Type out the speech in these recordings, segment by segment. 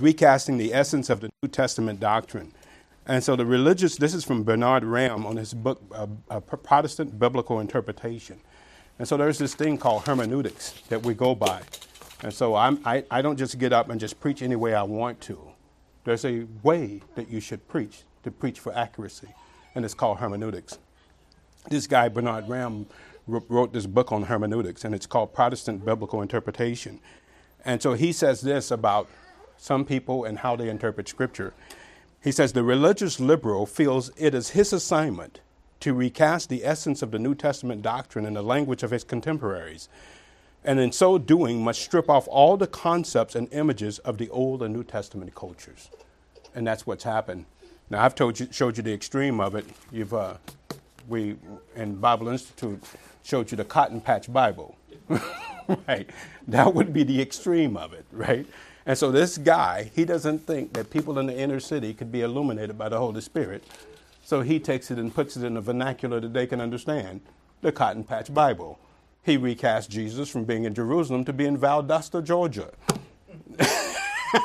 recasting the essence of the New Testament doctrine. And so the religious, this is from Bernard Ramm on his book, uh, uh, Protestant Biblical Interpretation. And so there's this thing called hermeneutics that we go by. And so I, I don't just get up and just preach any way I want to. There's a way that you should preach to preach for accuracy, and it's called hermeneutics. This guy, Bernard Ramm, wrote this book on hermeneutics, and it's called Protestant Biblical Interpretation. And so he says this about some people and how they interpret Scripture. He says the religious liberal feels it is his assignment to recast the essence of the New Testament doctrine in the language of his contemporaries, and in so doing must strip off all the concepts and images of the Old and New Testament cultures. And that's what's happened. Now, I've told you, showed you the extreme of it. You've, uh, we, in Bible Institute, showed you the Cotton Patch Bible, right? That would be the extreme of it, right? And so this guy, he doesn't think that people in the inner city could be illuminated by the Holy Spirit. So he takes it and puts it in a vernacular that they can understand, the Cotton Patch Bible. He recast Jesus from being in Jerusalem to being in Valdosta, Georgia.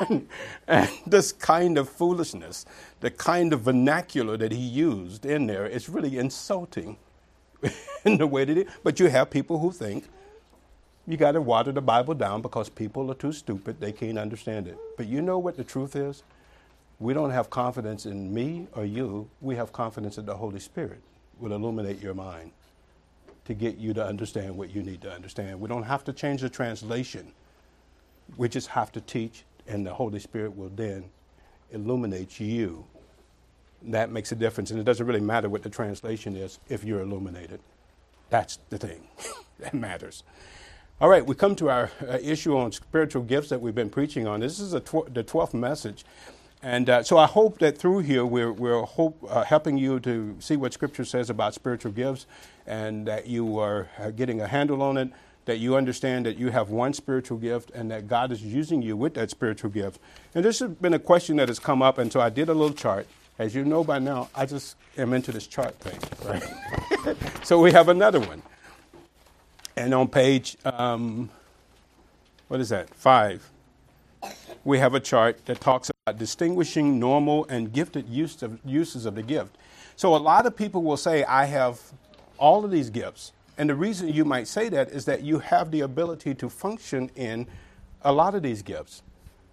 and, and this kind of foolishness, the kind of vernacular that he used in there, is really insulting in the way that it. But you have people who think you got to water the Bible down because people are too stupid; they can't understand it. But you know what the truth is? We don't have confidence in me or you. We have confidence that the Holy Spirit will illuminate your mind to get you to understand what you need to understand. We don't have to change the translation. We just have to teach, and the Holy Spirit will then illuminate you. That makes a difference, and it doesn't really matter what the translation is if you're illuminated. That's the thing that matters. All right, we come to our uh, issue on spiritual gifts that we've been preaching on. This is tw- the 12th message. And uh, so I hope that through here we're, we're hope, uh, helping you to see what Scripture says about spiritual gifts and that you are uh, getting a handle on it, that you understand that you have one spiritual gift and that God is using you with that spiritual gift. And this has been a question that has come up, and so I did a little chart. As you know by now, I just am into this chart thing, right? so we have another one. And on page, um, what is that, five, we have a chart that talks about distinguishing normal and gifted use of, uses of the gift. So a lot of people will say, I have all of these gifts. And the reason you might say that is that you have the ability to function in a lot of these gifts.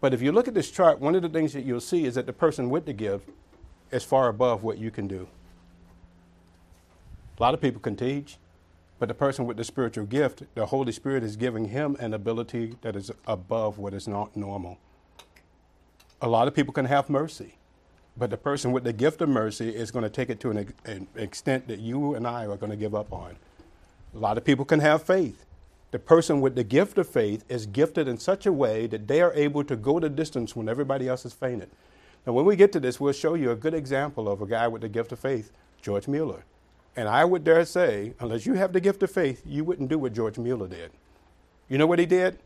But if you look at this chart, one of the things that you'll see is that the person with the gift is far above what you can do. A lot of people can teach, but the person with the spiritual gift, the Holy Spirit is giving him an ability that is above what is not normal. A lot of people can have mercy, but the person with the gift of mercy is going to take it to an, an extent that you and I are going to give up on. A lot of people can have faith. The person with the gift of faith is gifted in such a way that they are able to go the distance when everybody else has fainted. Now, when we get to this, we'll show you a good example of a guy with the gift of faith, George Mueller. And I would dare say, unless you have the gift of faith, you wouldn't do what George Mueller did. You know what he did?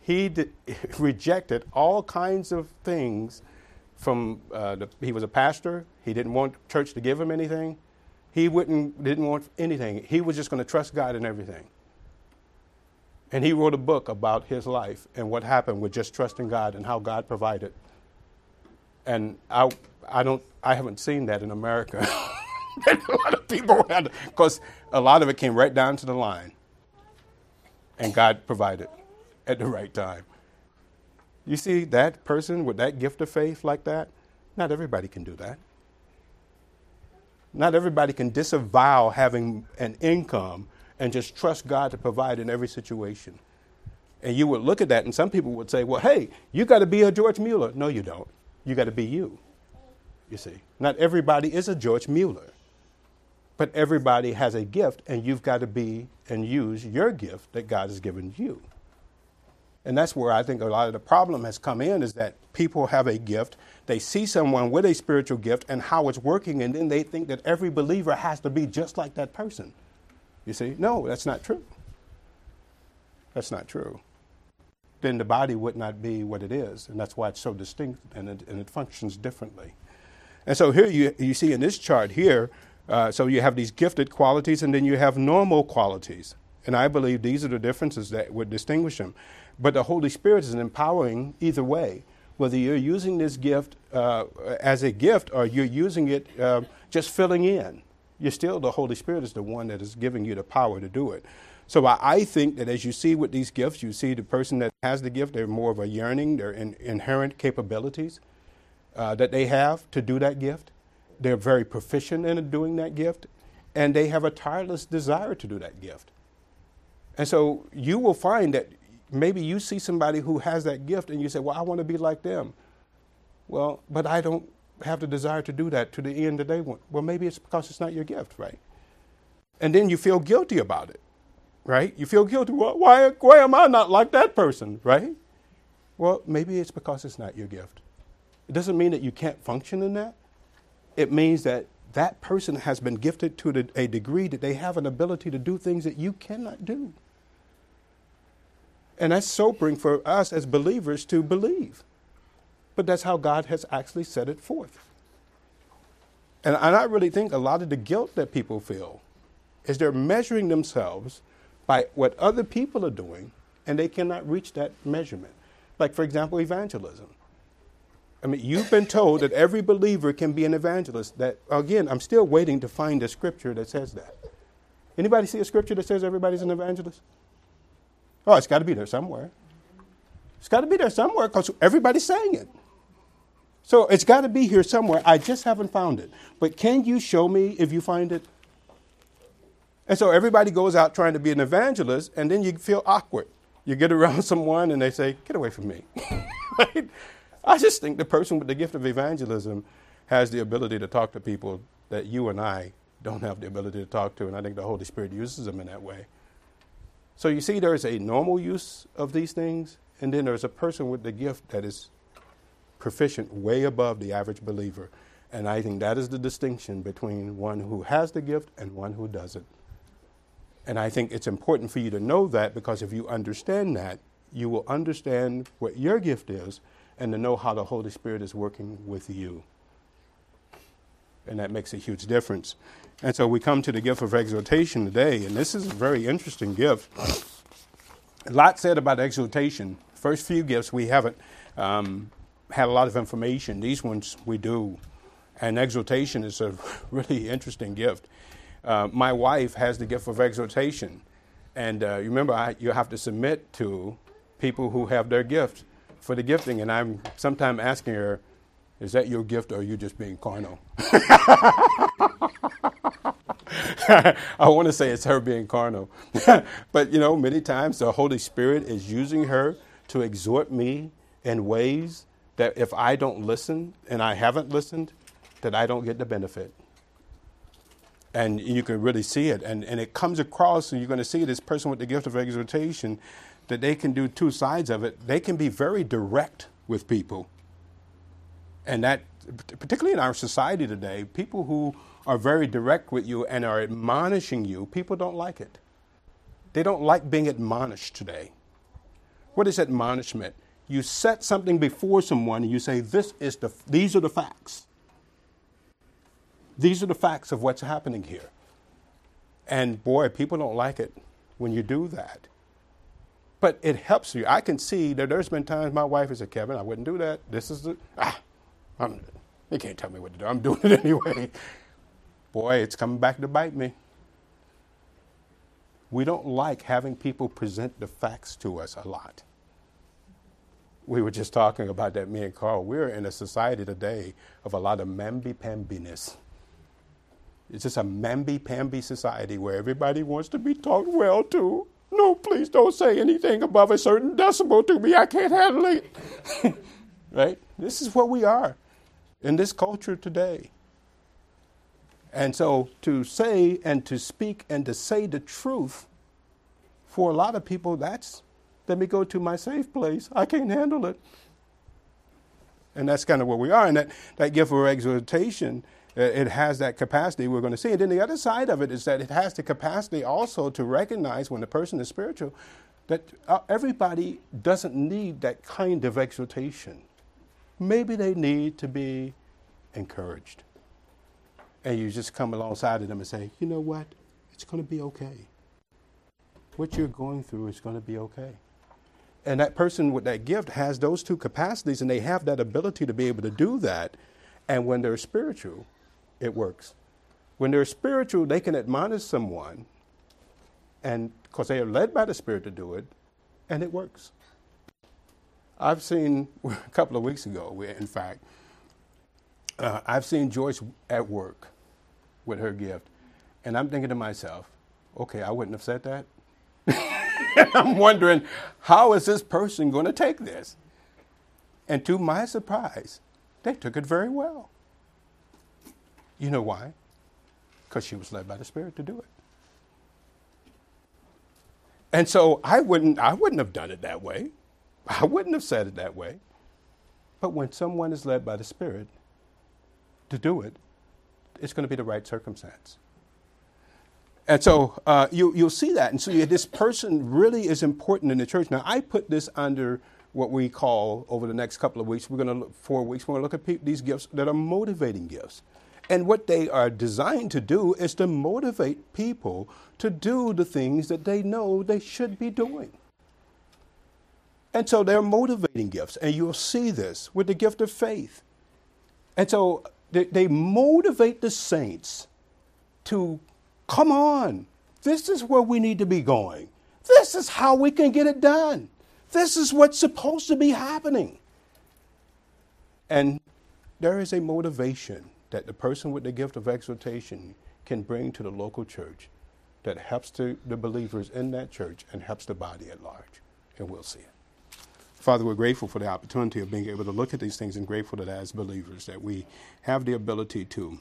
He rejected all kinds of things from, uh, the, he was a pastor. He didn't want church to give him anything. He wouldn't, didn't want anything. He was just going to trust God in everything. And he wrote a book about his life and what happened with just trusting God and how God provided. And I, I, don't, I haven't seen that in America. a lot of people had, because a lot of it came right down to the line. And God provided at the right time. You see that person with that gift of faith like that? Not everybody can do that. Not everybody can disavow having an income and just trust God to provide in every situation. And you would look at that, and some people would say, well, hey, you got to be a George Mueller. No, you don't. You got to be you. You see, not everybody is a George Mueller. But everybody has a gift, and you've got to be and use your gift that God has given you. And that's where I think a lot of the problem has come in is that people have a gift, they see someone with a spiritual gift and how it's working, and then they think that every believer has to be just like that person. You see? No, that's not true. That's not true. Then the body would not be what it is, and that's why it's so distinct and it, and it functions differently. And so here you, you see in this chart here, uh, so you have these gifted qualities and then you have normal qualities. And I believe these are the differences that would distinguish them. But the Holy Spirit is empowering either way. whether you're using this gift uh, as a gift or you're using it uh, just filling in. You're still, the Holy Spirit is the one that is giving you the power to do it. So I, I think that as you see with these gifts, you see the person that has the gift, they're more of a yearning, their in, inherent capabilities uh, that they have to do that gift. They're very proficient in doing that gift, and they have a tireless desire to do that gift. And so you will find that maybe you see somebody who has that gift and you say, Well, I want to be like them. Well, but I don't have the desire to do that to the end that they want. Well, maybe it's because it's not your gift, right? And then you feel guilty about it, right? You feel guilty. Well, why, why am I not like that person, right? Well, maybe it's because it's not your gift. It doesn't mean that you can't function in that. It means that that person has been gifted to a degree that they have an ability to do things that you cannot do. And that's sobering for us as believers to believe. But that's how God has actually set it forth. And I really think a lot of the guilt that people feel is they're measuring themselves by what other people are doing, and they cannot reach that measurement. Like, for example, evangelism. I mean, you've been told that every believer can be an evangelist. That again, I'm still waiting to find a scripture that says that. Anybody see a scripture that says everybody's an evangelist? Oh, it's got to be there somewhere. It's got to be there somewhere because everybody's saying it. So it's got to be here somewhere. I just haven't found it. But can you show me if you find it? And so everybody goes out trying to be an evangelist, and then you feel awkward. You get around someone and they say, Get away from me. right? I just think the person with the gift of evangelism has the ability to talk to people that you and I don't have the ability to talk to, and I think the Holy Spirit uses them in that way. So you see, there's a normal use of these things, and then there's a person with the gift that is proficient way above the average believer. And I think that is the distinction between one who has the gift and one who doesn't. And I think it's important for you to know that because if you understand that, you will understand what your gift is and to know how the Holy Spirit is working with you. And that makes a huge difference. And so we come to the gift of exhortation today, and this is a very interesting gift. A lot said about exhortation. First few gifts we haven't um, had a lot of information. These ones we do. And exhortation is a really interesting gift. Uh, my wife has the gift of exhortation. And uh, remember, I, you have to submit to people who have their gift for the gifting. And I'm sometimes asking her, is that your gift or are you just being carnal? I want to say it's her being carnal. but, you know, many times the Holy Spirit is using her to exhort me in ways that if I don't listen and I haven't listened, that I don't get the benefit. And you can really see it. And, and it comes across, and you're going to see this person with the gift of exhortation, that they can do two sides of it. They can be very direct with people. And that, particularly in our society today, people who are very direct with you and are admonishing you, people don't like it. They don't like being admonished today. What is admonishment? You set something before someone and you say, this is the, these are the facts. These are the facts of what's happening here. And boy, people don't like it when you do that. But it helps you. I can see that there's been times my wife has said, Kevin, I wouldn't do that. This is the, ah, I'm, you can't tell me what to do. I'm doing it anyway boy, it's coming back to bite me. We don't like having people present the facts to us a lot. We were just talking about that, me and Carl. We're in a society today of a lot of mamby-pambiness. It's just a mamby-pamby society where everybody wants to be talked well to. No, please don't say anything above a certain decibel to me. I can't handle it. right? This is what we are in this culture today. And so to say and to speak and to say the truth, for a lot of people, that's let me go to my safe place. I can't handle it. And that's kind of where we are. And that, that gift of exhortation, it has that capacity we're going to see. And then the other side of it is that it has the capacity also to recognize when the person is spiritual that uh, everybody doesn't need that kind of exhortation. Maybe they need to be encouraged and you just come alongside of them and say, you know what? It's going to be okay. What you're going through is going to be okay. And that person with that gift has those two capacities and they have that ability to be able to do that. And when they're spiritual, it works. When they're spiritual, they can admonish someone, and because they are led by the Spirit to do it, and it works. I've seen a couple of weeks ago, in fact, uh, I've seen Joyce at work with her gift, and I'm thinking to myself, okay, I wouldn't have said that. I'm wondering, how is this person going to take this? And to my surprise, they took it very well. You know why? Because she was led by the Spirit to do it. And so I wouldn't, I wouldn't have done it that way. I wouldn't have said it that way. But when someone is led by the Spirit to do it, it's going to be the right circumstance. And so uh, you, you'll see that. And so you, this person really is important in the church. Now, I put this under what we call, over the next couple of weeks, we're going to look, four weeks, we're going to look at pe- these gifts that are motivating gifts. And what they are designed to do is to motivate people to do the things that they know they should be doing. And so they're motivating gifts. And you'll see this with the gift of faith. And so they, they motivate the saints to come on, this is where we need to be going. This is how we can get it done. This is what's supposed to be happening. And there is a motivation that the person with the gift of exhortation can bring to the local church that helps to, the believers in that church and helps the body at large. And we'll see it. Father, we're grateful for the opportunity of being able to look at these things and grateful that as believers that we have the ability to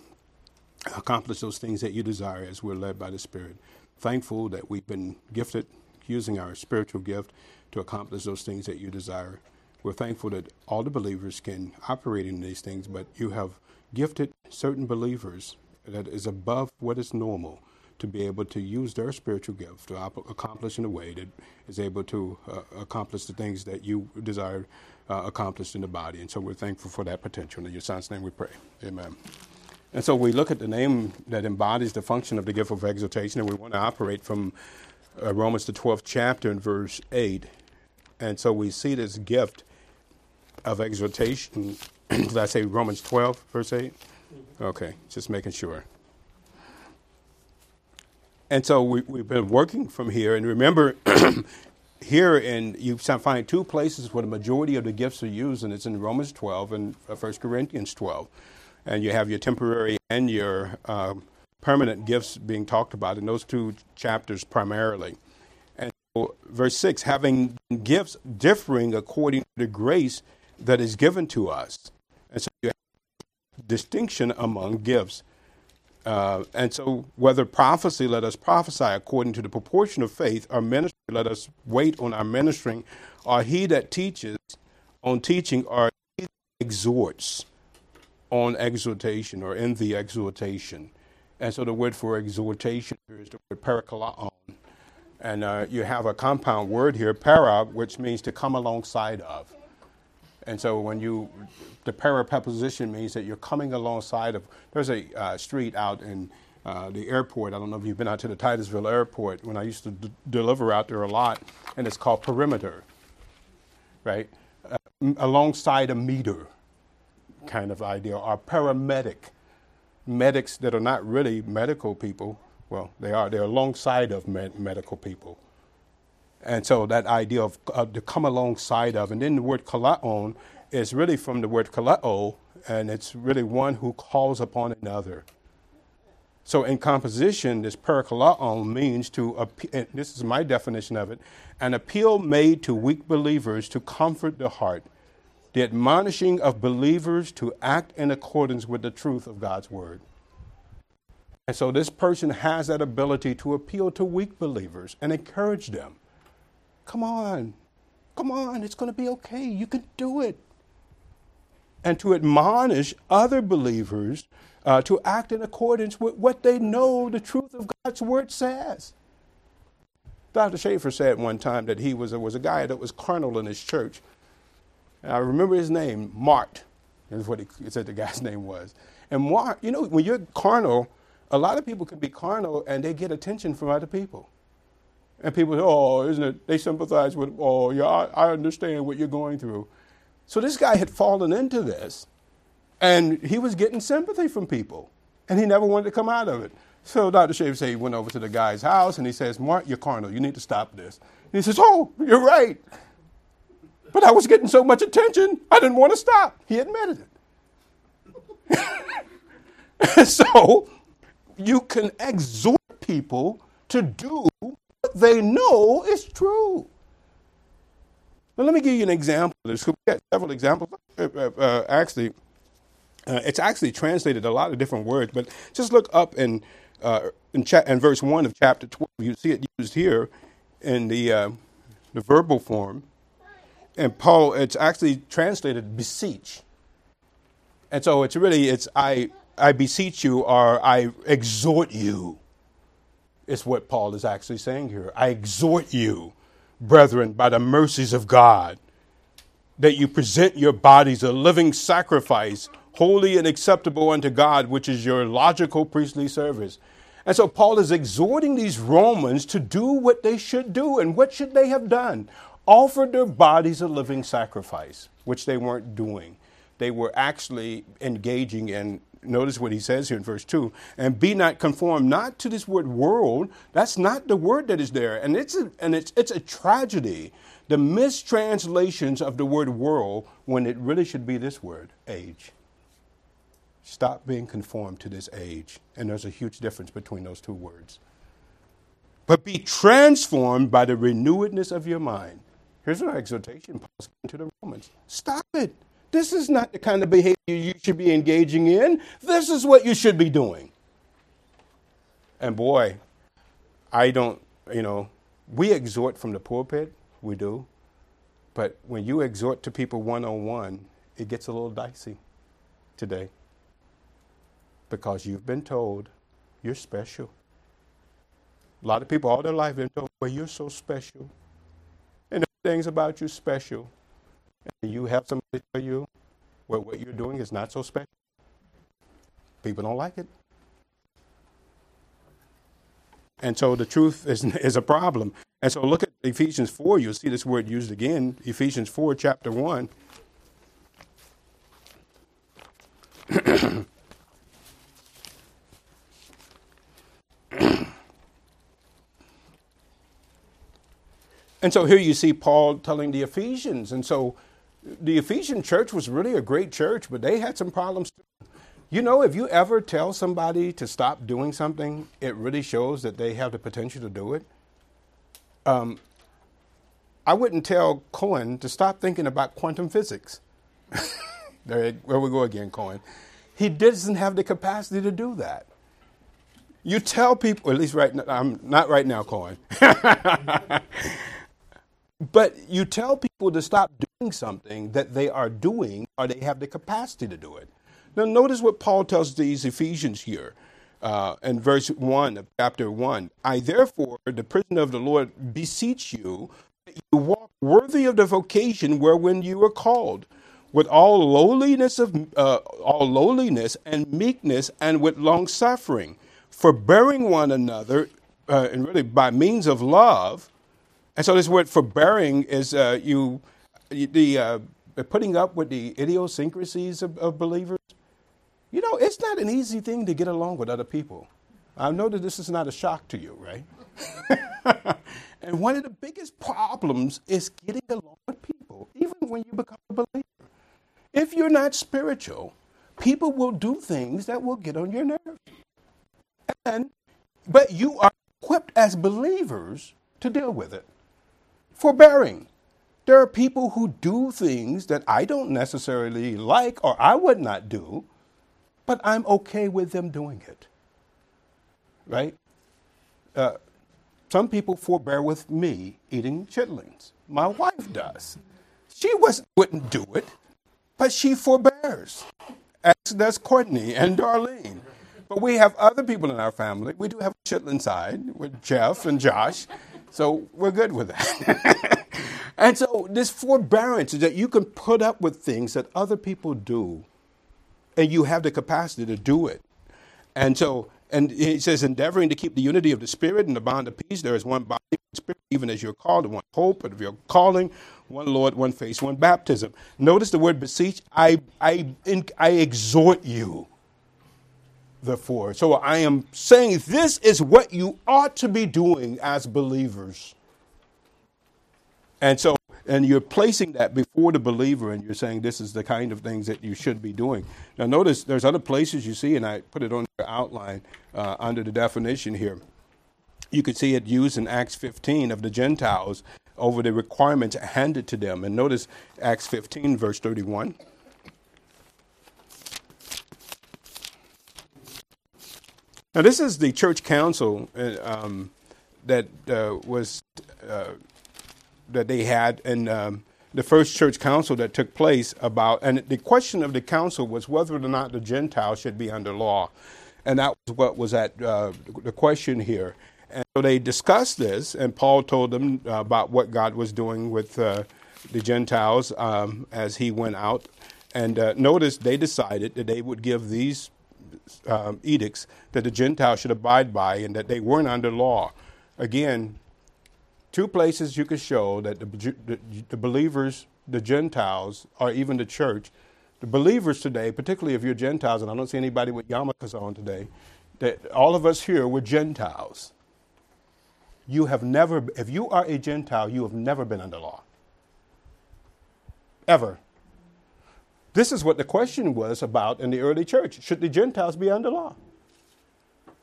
accomplish those things that you desire as we're led by the Spirit. Thankful that we've been gifted using our spiritual gift to accomplish those things that you desire. We're thankful that all the believers can operate in these things, but you have gifted certain believers that is above what is normal to be able to use their spiritual gift to op- accomplish in a way that is able to uh, accomplish the things that you desire uh, accomplished in the body. And so we're thankful for that potential. In your son's name we pray. Amen. And so we look at the name that embodies the function of the gift of exhortation, and we want to operate from uh, Romans, the 12th chapter, in verse 8. And so we see this gift of exhortation. Did I say Romans 12, verse 8? Okay, just making sure. And so we, have been working from here. And remember, here in you find two places where the majority of the gifts are used, and it's in Romans 12 and 1 uh, Corinthians 12 and you have your temporary and your uh, permanent gifts being talked about in those two chapters primarily. And so, verse 6 having gifts differing according to the grace that is given to us. And so you have distinction among gifts. Uh, and so, whether prophecy, let us prophesy according to the proportion of faith, or ministry, let us wait on our ministering, or he that teaches on teaching, or he that exhorts on exhortation or in the exhortation. And so the word for exhortation is the word parakalaon. And uh, you have a compound word here, para, which means to come alongside of. And so when you, the para preposition means that you're coming alongside of, there's a uh, street out in uh, the airport. I don't know if you've been out to the Titusville airport when I used to d- deliver out there a lot, and it's called perimeter, right? Uh, alongside a meter kind of idea, or paramedic, medics that are not really medical people. Well, they are. They're alongside of med- medical people. And so that idea of uh, to come alongside of, and then the word kalaon is really from the word kalao, and it's really one who calls upon another. So in composition, this parakalaon means to, this is my definition of it, an appeal made to weak believers to comfort the heart the admonishing of believers to act in accordance with the truth of God's word. And so this person has that ability to appeal to weak believers and encourage them. Come on, come on, it's going to be okay. You can do it. And to admonish other believers uh, to act in accordance with what they know the truth of God's word says. Dr. Chafer said one time that he was a, was a guy that was carnal in his church I remember his name, Mart. Is what he said the guy's name was. And Mart, you know, when you're carnal, a lot of people can be carnal and they get attention from other people. And people say, oh, isn't it? They sympathize with, oh, yeah, I, I understand what you're going through. So this guy had fallen into this, and he was getting sympathy from people, and he never wanted to come out of it. So Dr. Chafer said he went over to the guy's house, and he says, Mark, you're carnal. You need to stop this. And he says, oh, you're right. But I was getting so much attention, I didn't want to stop. He admitted it. so you can exhort people to do they know is true. Now, let me give you an example. There's several examples. Uh, uh, uh, actually, uh, it's actually translated a lot of different words, but just look up in uh, in, cha- in, verse one of chapter twelve. You see it used here in the uh, the verbal form, and Paul. It's actually translated beseech, and so it's really it's I I beseech you or I exhort you. Is what Paul is actually saying here. I exhort you, brethren, by the mercies of God, that you present your bodies a living sacrifice, holy and acceptable unto God, which is your logical priestly service. And so Paul is exhorting these Romans to do what they should do. And what should they have done? Offered their bodies a living sacrifice, which they weren't doing. They were actually engaging in notice what he says here in verse 2 and be not conformed not to this word world. That's not the word that is there. And it's a, and it's it's a tragedy the mistranslations of the word world when it really should be this word age. Stop being conformed to this age. And there's a huge difference between those two words. But be transformed by the renewedness of your mind. Here's an exhortation paul's to the romans. Stop it this is not the kind of behavior you should be engaging in. This is what you should be doing. And boy, I don't, you know, we exhort from the pulpit, we do. But when you exhort to people one on one, it gets a little dicey today. Because you've been told you're special. A lot of people all their life been told, well, you're so special. And things about you special and you have somebody tell you well, what you're doing is not so special, people don't like it. And so the truth is, is a problem. And so look at Ephesians 4. You'll see this word used again. Ephesians 4, chapter 1. and so here you see Paul telling the Ephesians. And so the Ephesian church was really a great church, but they had some problems. You know, if you ever tell somebody to stop doing something, it really shows that they have the potential to do it. Um, I wouldn't tell Cohen to stop thinking about quantum physics. there, where we go again, Cohen. He doesn't have the capacity to do that. You tell people, at least right now, I'm not right now, Cohen. But you tell people to stop doing something that they are doing or they have the capacity to do it. Now, notice what Paul tells these Ephesians here uh, in verse 1 of chapter 1. I, therefore, the prisoner of the Lord, beseech you that you walk worthy of the vocation wherein you were called, with all lowliness of uh, all lowliness and meekness, and with long suffering, forbearing one another, uh, and really by means of love and so this word forbearing is uh, you, the uh, putting up with the idiosyncrasies of, of, believers. You know, it's not an easy thing to get along with other people. I know that this is not a shock to you, right? and one of the biggest problems is getting along with people, even when you become a believer. If you're not spiritual, people will do things that will get on your nerves. And, but you are equipped as believers to deal with it forbearing. There are people who do things that I don't necessarily like or I would not do, but I'm okay with them doing it. Right? Uh, some people forbear with me eating chitlins. My wife does. She was, wouldn't do it, but she forbears. As does Courtney and Darlene. But we have other people in our family. We do have a chitlin side with Jeff and Josh. So we're good with that. and so this forbearance is that you can put up with things that other people do and you have the capacity to do it. And so And he says, endeavoring to keep the unity of the Spirit and the bond of peace. There is one body, Spirit, even as you're called, one hope of your calling, one Lord, one faith, one baptism. Notice the word beseech. I, I, I exhort you, therefore. So I am saying this is what you ought to be doing as believers. And so and you're placing that before the believer and you're saying this is the kind of things that you should be doing. Now, notice there's other places you see, and I put it on your outline uh, under the definition here. You could see it used in Acts 15 of the Gentiles over the requirements handed to them. And notice Acts 15, verse 31. Now, this is the church council uh, um, that uh, was uh, that they had in um, the first church council that took place about, and the question of the council was whether or not the Gentiles should be under law. And that was what was at uh, the question here. And so they discussed this, and Paul told them uh, about what God was doing with uh, the Gentiles um, as he went out. And uh, notice they decided that they would give these um, edicts that the Gentiles should abide by and that they weren't under law. Again, two places you could show that the, the, the, believers, the Gentiles, or even the church, the believers today, particularly if you're Gentiles, and I don't see anybody with yarmulkes on today, that all of us here were Gentiles. You have never, if you are a Gentile, you have never been under law. Ever. This is what the question was about in the early church. Should the Gentiles be under law?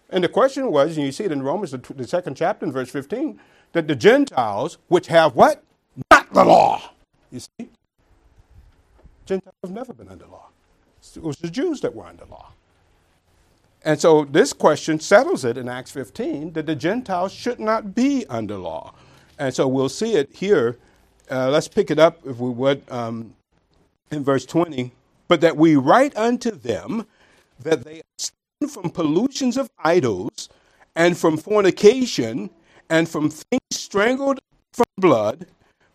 And the question was, and you see it in Romans, the, the second chapter, in verse 15, that the Gentiles, which have what? Not the law. You see? Gentiles have never been under law. It was the Jews that were under law. And so this question settles it in Acts 15 that the Gentiles should not be under law. And so we'll see it here. Uh, let's pick it up, if we would, um, in verse 20. But that we write unto them that they abstain from pollutions of idols and from fornication and from things strangled from blood.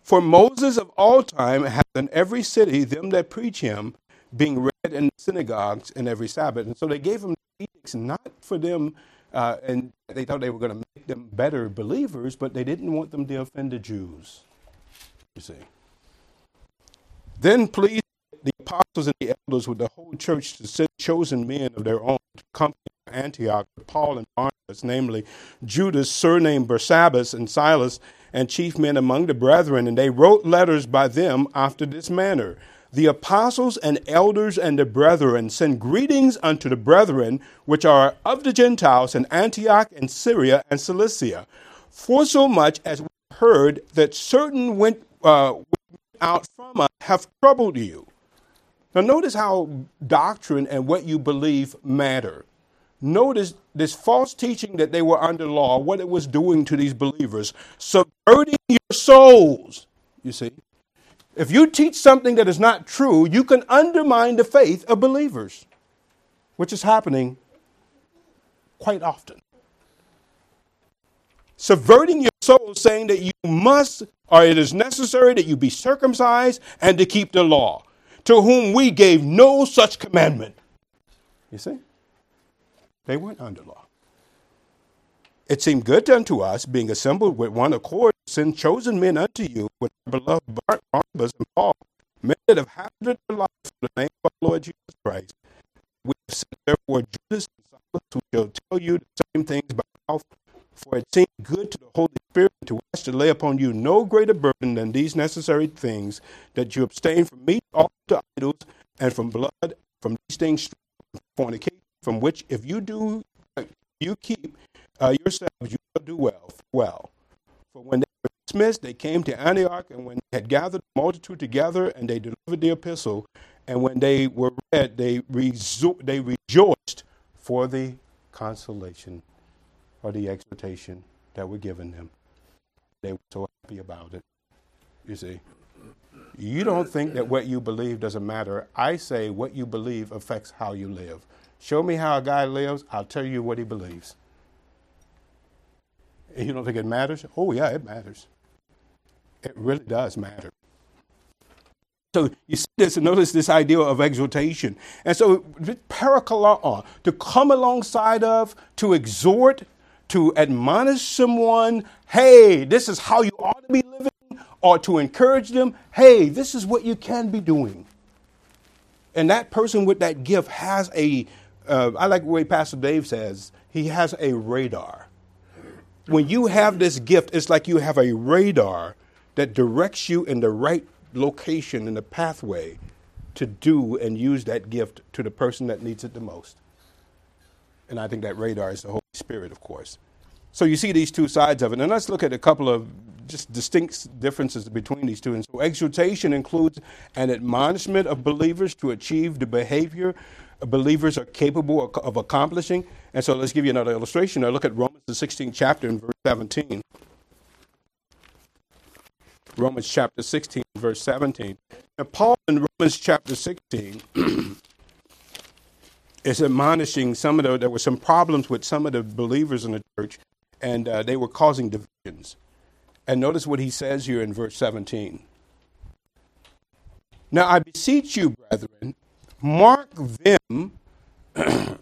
For Moses of all time hath in every city them that preach him, being read in synagogues in every Sabbath. And so they gave them edicts not for them, uh, and they thought they were going to make them better believers, but they didn't want them to offend the Jews. You see. Then please the apostles and the elders with the whole church to send chosen men of their own to come to Antioch, Paul and Barnabas, namely Judas, surnamed Barsabbas, and Silas, and chief men among the brethren, and they wrote letters by them after this manner. The apostles and elders and the brethren send greetings unto the brethren which are of the Gentiles in Antioch and Syria and Cilicia. For so much as we heard that certain went, uh, out from us have troubled you now, notice how doctrine and what you believe matter. Notice this false teaching that they were under law, what it was doing to these believers, subverting your souls. You see, if you teach something that is not true, you can undermine the faith of believers, which is happening quite often. Subverting your soul, saying that you must or it is necessary that you be circumcised and to keep the law to whom we gave no such commandment. You see? They weren't under law. It seemed good unto us, being assembled with one accord, to send chosen men unto you, with our beloved Barnabas and Paul, men that have hazarded their life for the name of our Lord Jesus Christ. We have sent therefore Judas and Silas, who shall tell you the same things by mouth for it seemed good to the Holy Spirit to us to lay upon you no greater burden than these necessary things, that you abstain from meat offered to idols, and from blood, from these things, fornication, from which if you do, you keep uh, yourselves, you will do well. Well, for when they were dismissed, they came to Antioch, and when they had gathered the multitude together, and they delivered the epistle, and when they were read, they, rejo- they rejoiced for the consolation or the exhortation that were given them. They were so happy about it. You see, you don't think that what you believe doesn't matter. I say what you believe affects how you live. Show me how a guy lives, I'll tell you what he believes. You don't think it matters? Oh, yeah, it matters. It really does matter. So you see this notice this idea of exhortation. And so parakalao, to come alongside of, to exhort, to admonish someone, hey, this is how you ought to be living, or to encourage them, hey, this is what you can be doing. And that person with that gift has a. Uh, I like the way Pastor Dave says, he has a radar. When you have this gift, it's like you have a radar that directs you in the right location in the pathway to do and use that gift to the person that needs it the most. And I think that radar is the Holy Spirit, of course. So you see these two sides of it. And let's look at a couple of just distinct differences between these two. And so exhortation includes an admonishment of believers to achieve the behavior believers are capable of accomplishing. And so let's give you another illustration. Now look at Romans the 16th chapter and verse 17. Romans chapter 16, verse 17. Now, Paul in Romans chapter 16 is admonishing some of the, there were some problems with some of the believers in the church, and uh, they were causing divisions. And notice what he says here in verse 17. Now I beseech you, brethren, mark them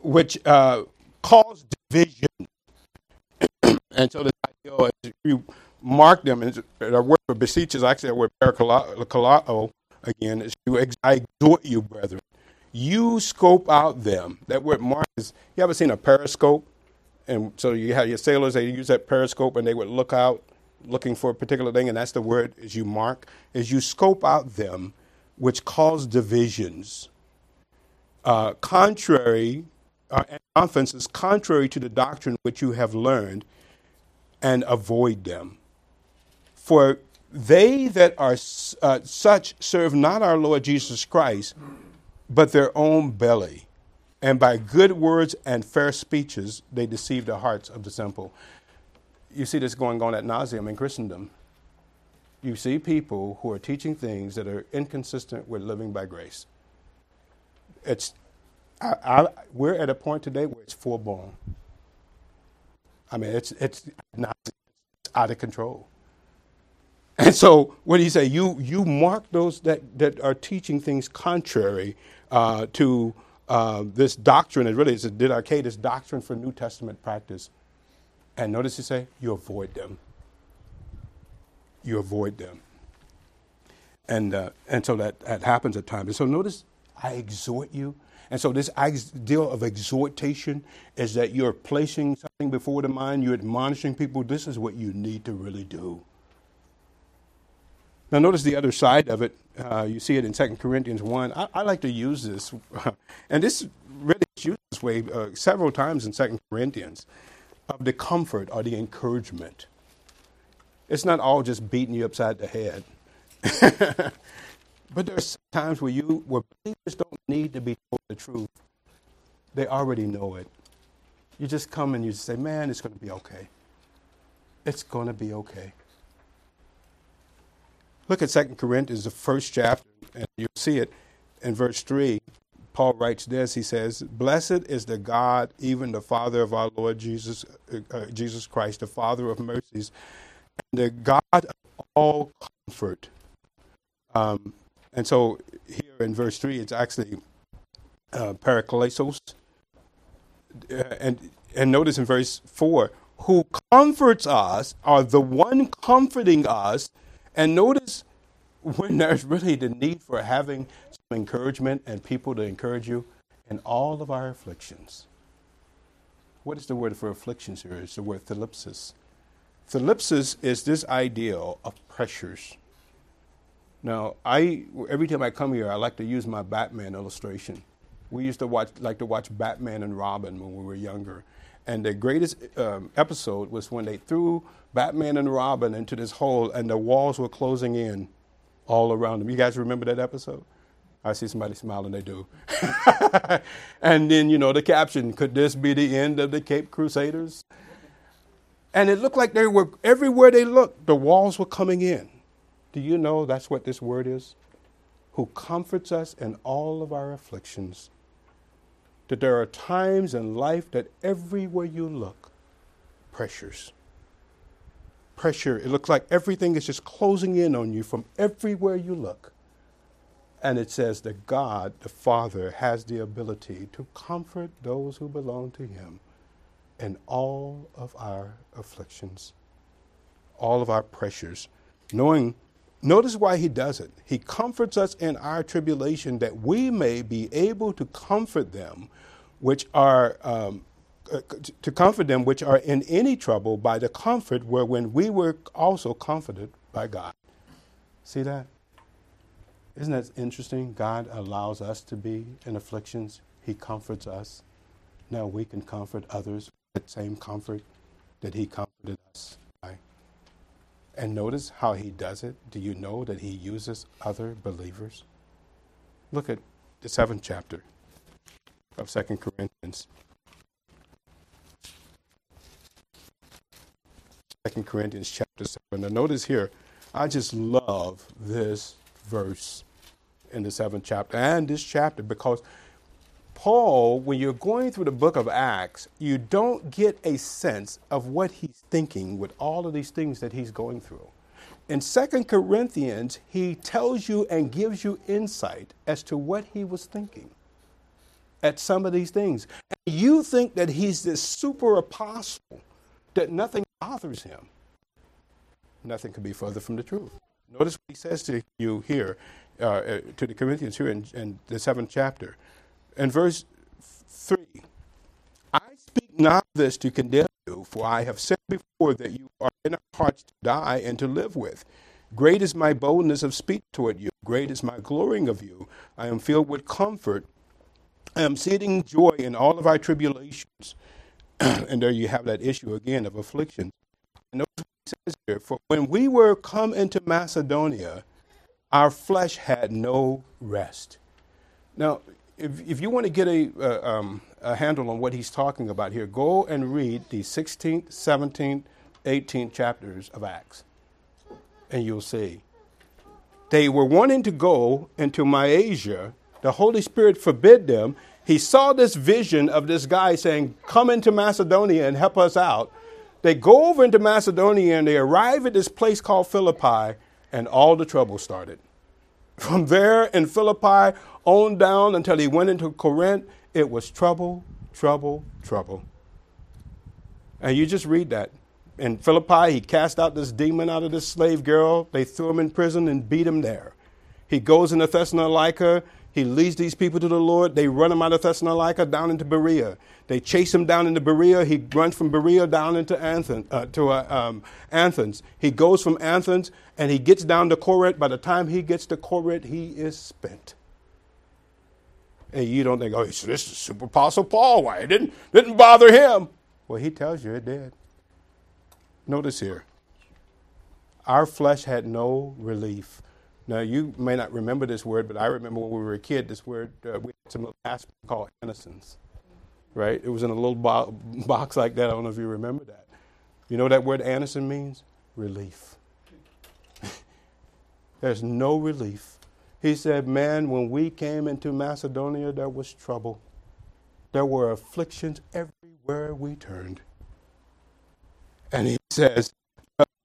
which uh, cause division. and so the idea is you mark them. And the word for beseech is actually a word parakalao again. Is to exhort you, brethren. You scope out them. That word mark is. You ever seen a periscope? And so you have your sailors. They use that periscope, and they would look out, looking for a particular thing. And that's the word is you mark. Is you scope out them, which cause divisions. Uh, contrary, uh, offenses contrary to the doctrine which you have learned, and avoid them. For they that are uh, such serve not our Lord Jesus Christ, but their own belly. And by good words and fair speeches, they deceive the hearts of the simple. You see this going on at nauseum in Christendom. You see people who are teaching things that are inconsistent with living by grace. It's, I, I, we're at a point today where it's full blown. I mean, it's, it's, not, it's out of control. And so, what do you say? You you mark those that, that are teaching things contrary uh, to uh, this doctrine. It really is a didache, this doctrine for New Testament practice. And notice you say you avoid them. You avoid them. And uh, and so that, that happens at times. And so notice I exhort you. And so this deal of exhortation is that you're placing something before the mind, you're admonishing people. This is what you need to really do. Now, notice the other side of it. Uh, you see it in 2 Corinthians 1. I, I like to use this, and this really is used this way uh, several times in 2 Corinthians, of the comfort or the encouragement. It's not all just beating you upside the head. but there's times where you where believers don't need to be told the truth. They already know it. You just come and you say, Man, it's going to be okay. It's going to be okay. Look at Second Corinthians, the first chapter, and you'll see it in verse 3. Paul writes this. He says, Blessed is the God, even the Father of our Lord Jesus, uh, uh, Jesus Christ, the Father of mercies, the God of all comfort. Um, and so here in verse 3, it's actually uh, paraklesos. Uh, and, and notice in verse 4, who comforts us, are the one comforting us and notice when there's really the need for having some encouragement and people to encourage you in all of our afflictions. What is the word for afflictions here? It's the word thlipsis. Thlipsis is this ideal of pressures. Now, I every time I come here, I like to use my Batman illustration. We used to watch like to watch Batman and Robin when we were younger, and the greatest um, episode was when they threw Batman and Robin into this hole and the walls were closing in all around them. You guys remember that episode? I see somebody smiling, they do. and then, you know, the caption could this be the end of the Cape Crusaders? And it looked like they were, everywhere they looked, the walls were coming in. Do you know that's what this word is? Who comforts us in all of our afflictions that there are times in life that everywhere you look, pressures. pressure. It looks like everything is just closing in on you from everywhere you look. And it says that God, the Father, has the ability to comfort those who belong to Him in all of our afflictions, all of our pressures, knowing. Notice why he does it. He comforts us in our tribulation that we may be able to comfort them which are um, uh, to comfort them which are in any trouble by the comfort wherein we were also comforted by God. See that? Isn't that interesting? God allows us to be in afflictions. He comforts us. Now we can comfort others the same comfort that He comforted us by. And notice how He does it. Do you know that He uses other believers? Look at the seventh chapter of Second Corinthians. Second Corinthians chapter 7. Now notice here, I just love this verse in the seventh chapter and this chapter because Paul, when you're going through the book of Acts, you don't get a sense of what he's thinking with all of these things that he's going through. In Second Corinthians, he tells you and gives you insight as to what he was thinking at some of these things. And you think that he's this super apostle, that nothing bothers him. Nothing could be further from the truth. Notice what he says to you here, uh, uh, to the Corinthians here in, in the seventh chapter. In verse 3 I speak not this to condemn you, for I have said before that you are in our hearts to die and to live with. Great is my boldness of speech toward you. Great is my glorying of you. I am filled with comfort I am seeing joy in all of our tribulations. and there you have that issue again of affliction. And notice what he says here For when we were come into Macedonia, our flesh had no rest. Now, if, if you want to get a, uh, um, a handle on what he's talking about here, go and read the 16th, 17th, 18th chapters of Acts, and you'll see. They were wanting to go into Mysia, the Holy Spirit forbid them. He saw this vision of this guy saying, Come into Macedonia and help us out. They go over into Macedonia and they arrive at this place called Philippi, and all the trouble started. From there in Philippi on down until he went into Corinth, it was trouble, trouble, trouble. And you just read that. In Philippi, he cast out this demon out of this slave girl. They threw him in prison and beat him there. He goes into Thessalonica he leads these people to the Lord. They run him out of Thessalonica down into Berea. They chase him down into Berea. He runs from Berea down into Athens. Uh, to uh, um, Athens. He goes from Athens and he gets down to Corinth. By the time he gets to Corinth, he is spent. And you don't think, oh, this is super apostle Paul. Why it didn't didn't bother him? Well, he tells you it did. Notice here, our flesh had no relief now, you may not remember this word, but I remember when we were a kid, this word, uh, we had some little aspirin called Anacins, right? It was in a little bo- box like that. I don't know if you remember that. You know what that word anacin means? Relief. There's no relief. He said, Man, when we came into Macedonia, there was trouble. There were afflictions everywhere we turned. And he says,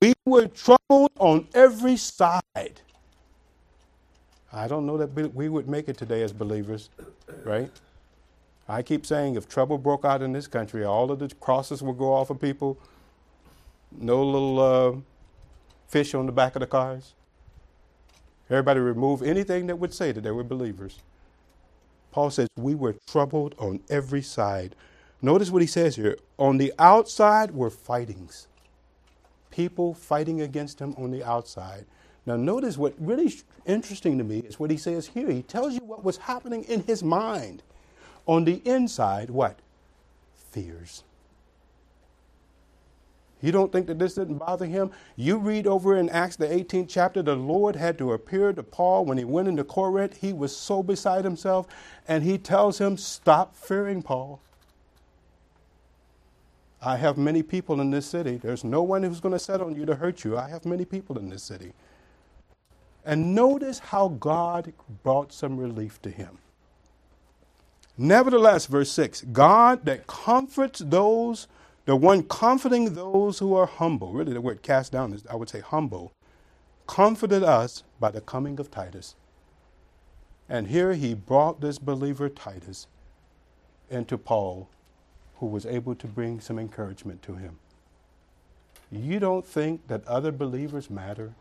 We were troubled on every side. I don't know that we would make it today as believers, right? I keep saying if trouble broke out in this country, all of the crosses would go off of people. No little uh, fish on the back of the cars. Everybody remove anything that would say that they were believers. Paul says, We were troubled on every side. Notice what he says here. On the outside were fightings. People fighting against him on the outside. Now, notice what really interesting to me is what he says here. He tells you what was happening in his mind. On the inside, what? Fears. You don't think that this didn't bother him? You read over in Acts, the 18th chapter, the Lord had to appear to Paul when he went into Corinth. He was so beside himself, and he tells him, Stop fearing, Paul. I have many people in this city. There's no one who's going to set on you to hurt you. I have many people in this city. And notice how God brought some relief to him. Nevertheless, verse 6 God that comforts those the one comforting those who are humble. Really, the word cast down is, I would say, humble. Comforted us by the coming of Titus. And here he brought this believer Titus into Paul, who was able to bring some encouragement to him. You don't think that other believers matter?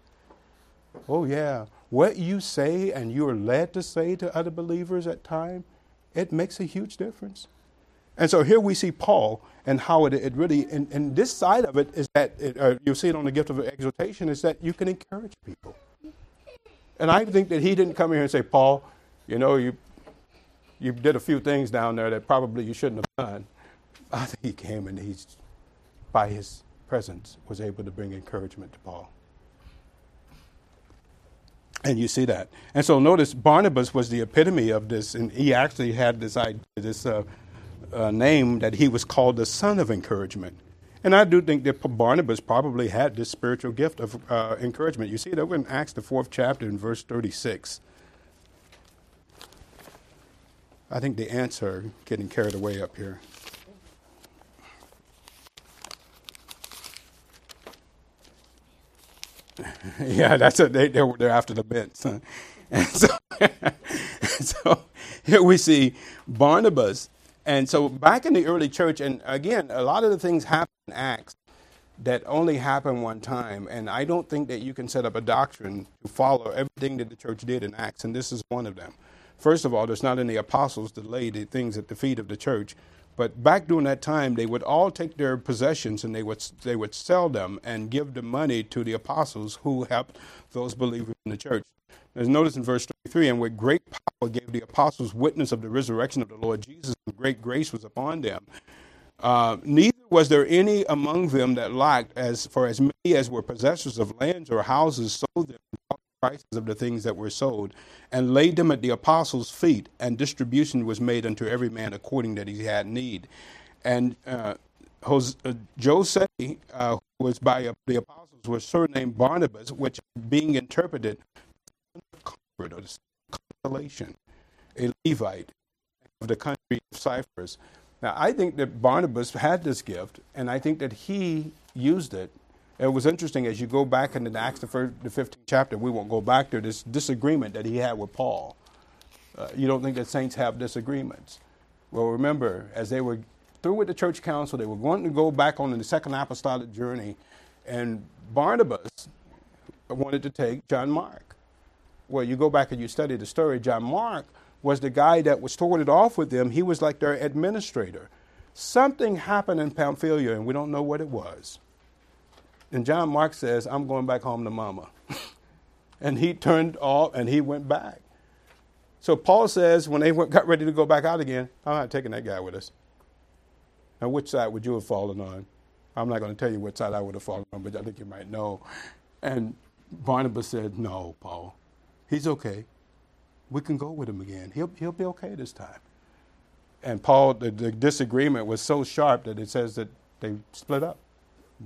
Oh, yeah. What you say and you are led to say to other believers at time, it makes a huge difference. And so here we see Paul and how it, it really, and, and, this side of it is that, it, uh, you see it on the gift of exhortation, is that you can encourage people. And I think that he didn't come here and say, Paul, you know, you, you did a few things down there that probably you shouldn't have done. I think he came and he's, by his presence, was able to bring encouragement to Paul. And you see that. And so notice Barnabas was the epitome of this, and he actually had this idea, this uh, uh, name that he was called the son of encouragement. And I do think that Barnabas probably had this spiritual gift of uh, encouragement. You see over in Acts, the fourth chapter, in verse 36. I think the ants are getting carried away up here. yeah, that's it. They, they're, they're after the bents. And so, so here we see Barnabas. And so back in the early church, and again, a lot of the things happen in Acts that only happen one time. And I don't think that you can set up a doctrine to follow everything that the church did in Acts, and this is one of them. First of all, there's not any apostles to lay the things at the feet of the church. But back during that time, they would all take their possessions and they would, they would sell them and give the money to the apostles who helped those believers in the church. As notice in verse 33, and with great power gave the apostles witness of the resurrection of the Lord Jesus, and great grace was upon them. Uh, neither was there any among them that lacked, as for as many as were possessors of lands or houses sold them prices of the things that were sold, and laid them at the apostles' feet, and distribution was made unto every man according that he had need. And uh, Jose, uh, Joseph, uh, who was by uh, the apostles, was surnamed Barnabas, which being interpreted, comfort or consolation, a Levite of the country of Cyprus. Now, I think that Barnabas had this gift, and I think that he used it it was interesting as you go back into the Acts, the, first, the 15th chapter, we won't go back to this disagreement that he had with Paul. Uh, you don't think that saints have disagreements. Well, remember, as they were through with the church council, they were going to go back on the second apostolic journey, and Barnabas wanted to take John Mark. Well, you go back and you study the story. John Mark was the guy that was started off with them. He was like their administrator. Something happened in Pamphylia, and we don't know what it was. And John Mark says, I'm going back home to mama. and he turned off and he went back. So Paul says, when they went, got ready to go back out again, I'm not taking that guy with us. Now, which side would you have fallen on? I'm not going to tell you which side I would have fallen on, but I think you might know. And Barnabas said, No, Paul. He's okay. We can go with him again. He'll, he'll be okay this time. And Paul, the, the disagreement was so sharp that it says that they split up.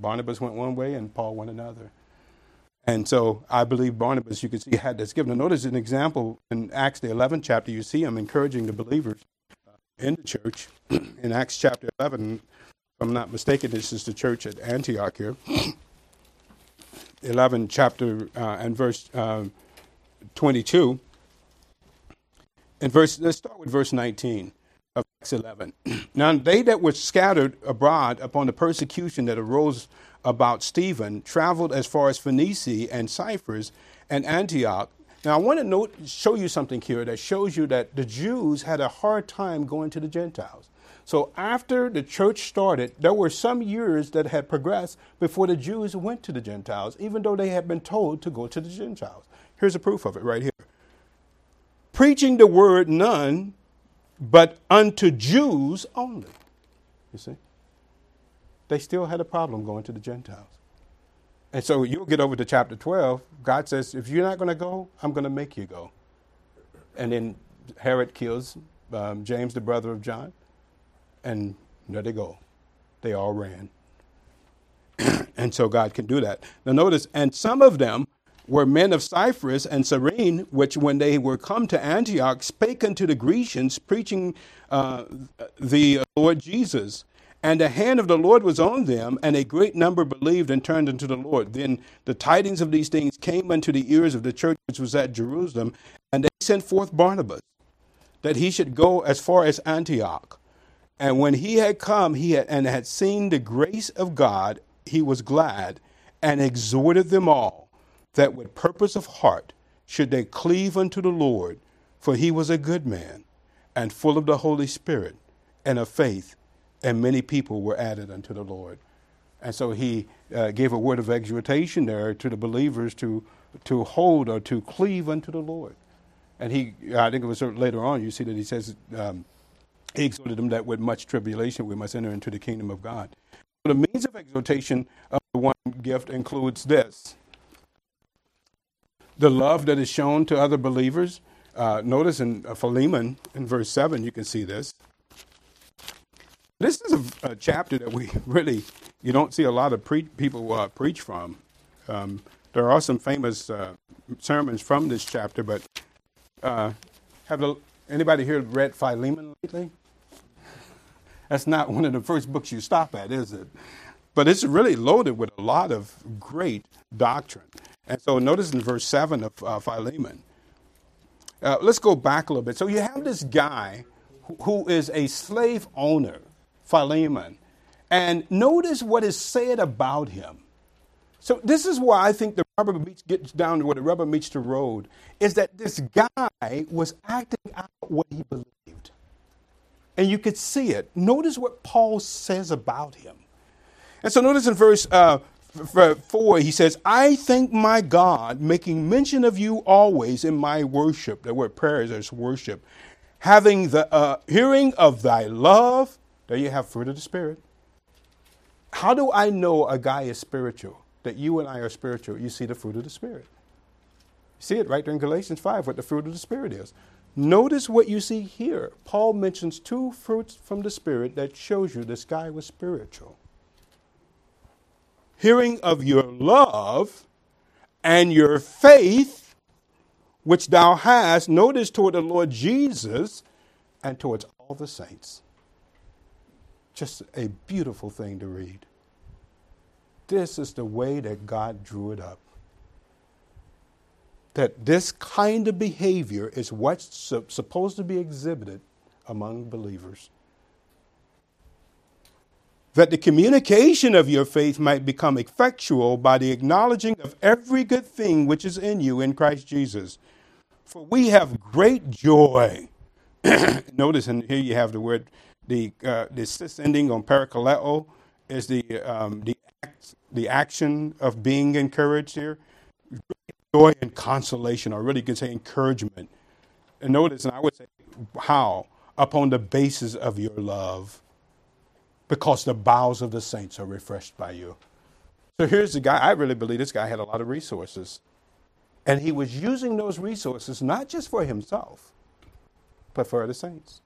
Barnabas went one way and Paul went another. And so I believe Barnabas, you can see, had this given. Notice an example in Acts, the 11th chapter, you see him encouraging the believers uh, in the church. in Acts chapter 11, if I'm not mistaken, this is the church at Antioch here. 11 chapter uh, and verse uh, 22. And verse, let's start with verse 19 of Acts 11. now, they that were scattered abroad upon the persecution that arose about Stephen traveled as far as Phoenicia and Cyprus and Antioch. Now, I want to note, show you something here that shows you that the Jews had a hard time going to the Gentiles. So, after the church started, there were some years that had progressed before the Jews went to the Gentiles, even though they had been told to go to the Gentiles. Here's a proof of it right here. Preaching the word, none but unto Jews only. You see? They still had a problem going to the Gentiles. And so you'll get over to chapter 12. God says, if you're not going to go, I'm going to make you go. And then Herod kills um, James, the brother of John. And there they go. They all ran. and so God can do that. Now notice, and some of them were men of Cyprus and Cyrene, which when they were come to Antioch spake unto the Grecians, preaching uh, the Lord Jesus. And the hand of the Lord was on them, and a great number believed and turned unto the Lord. Then the tidings of these things came unto the ears of the church which was at Jerusalem, and they sent forth Barnabas, that he should go as far as Antioch. And when he had come, he had, and had seen the grace of God, he was glad, and exhorted them all, that with purpose of heart should they cleave unto the Lord, for he was a good man, and full of the Holy Spirit, and of faith and many people were added unto the Lord. And so he uh, gave a word of exhortation there to the believers to, to hold or to cleave unto the Lord. And he, I think it was later on, you see that he says, um, he exhorted them that with much tribulation we must enter into the kingdom of God. So the means of exhortation of the one gift includes this the love that is shown to other believers. Uh, notice in uh, Philemon, in verse 7, you can see this. This is a, a, chapter that we really you don't see a lot of pre- people uh, preach from. Um, there are some famous uh, sermons from this chapter, but uh, have the, anybody here read Philemon lately? That's not one of the first books you stop at, is it? But it's really loaded with a lot of great doctrine. And so notice in verse 7 of uh, Philemon. Uh, let's go back a little bit. So you have this guy who is a slave owner Philemon. And notice what is said about him. So this is why I think the rubber meets, gets down to where the rubber meets the road, is that this guy was acting out what he believed. And you could see it. Notice what Paul says about him. And so notice in verse uh, 4, he says, I thank my God, making mention of you always in my worship. The word prayer is worship. Having the uh, hearing of thy love there you have fruit of the Spirit. How do I know a guy is spiritual? That you and I are spiritual? You see the fruit of the Spirit. You see it right there in Galatians 5, what the fruit of the Spirit is. Notice what you see here. Paul mentions two fruits from the Spirit that shows you this guy was spiritual. Hearing of your love and your faith, which thou hast, notice toward the Lord Jesus and towards all the saints. Just a beautiful thing to read. This is the way that God drew it up. That this kind of behavior is what's supposed to be exhibited among believers. That the communication of your faith might become effectual by the acknowledging of every good thing which is in you in Christ Jesus. For we have great joy. Notice, and here you have the word the uh, the cis ending on parakaleo is the um, the act, the action of being encouraged here. Joy and consolation, or really you say encouragement. And notice, and I would say, how upon the basis of your love, because the bowels of the saints are refreshed by you. So here's the guy. I really believe this guy had a lot of resources, and he was using those resources not just for himself, but for the saints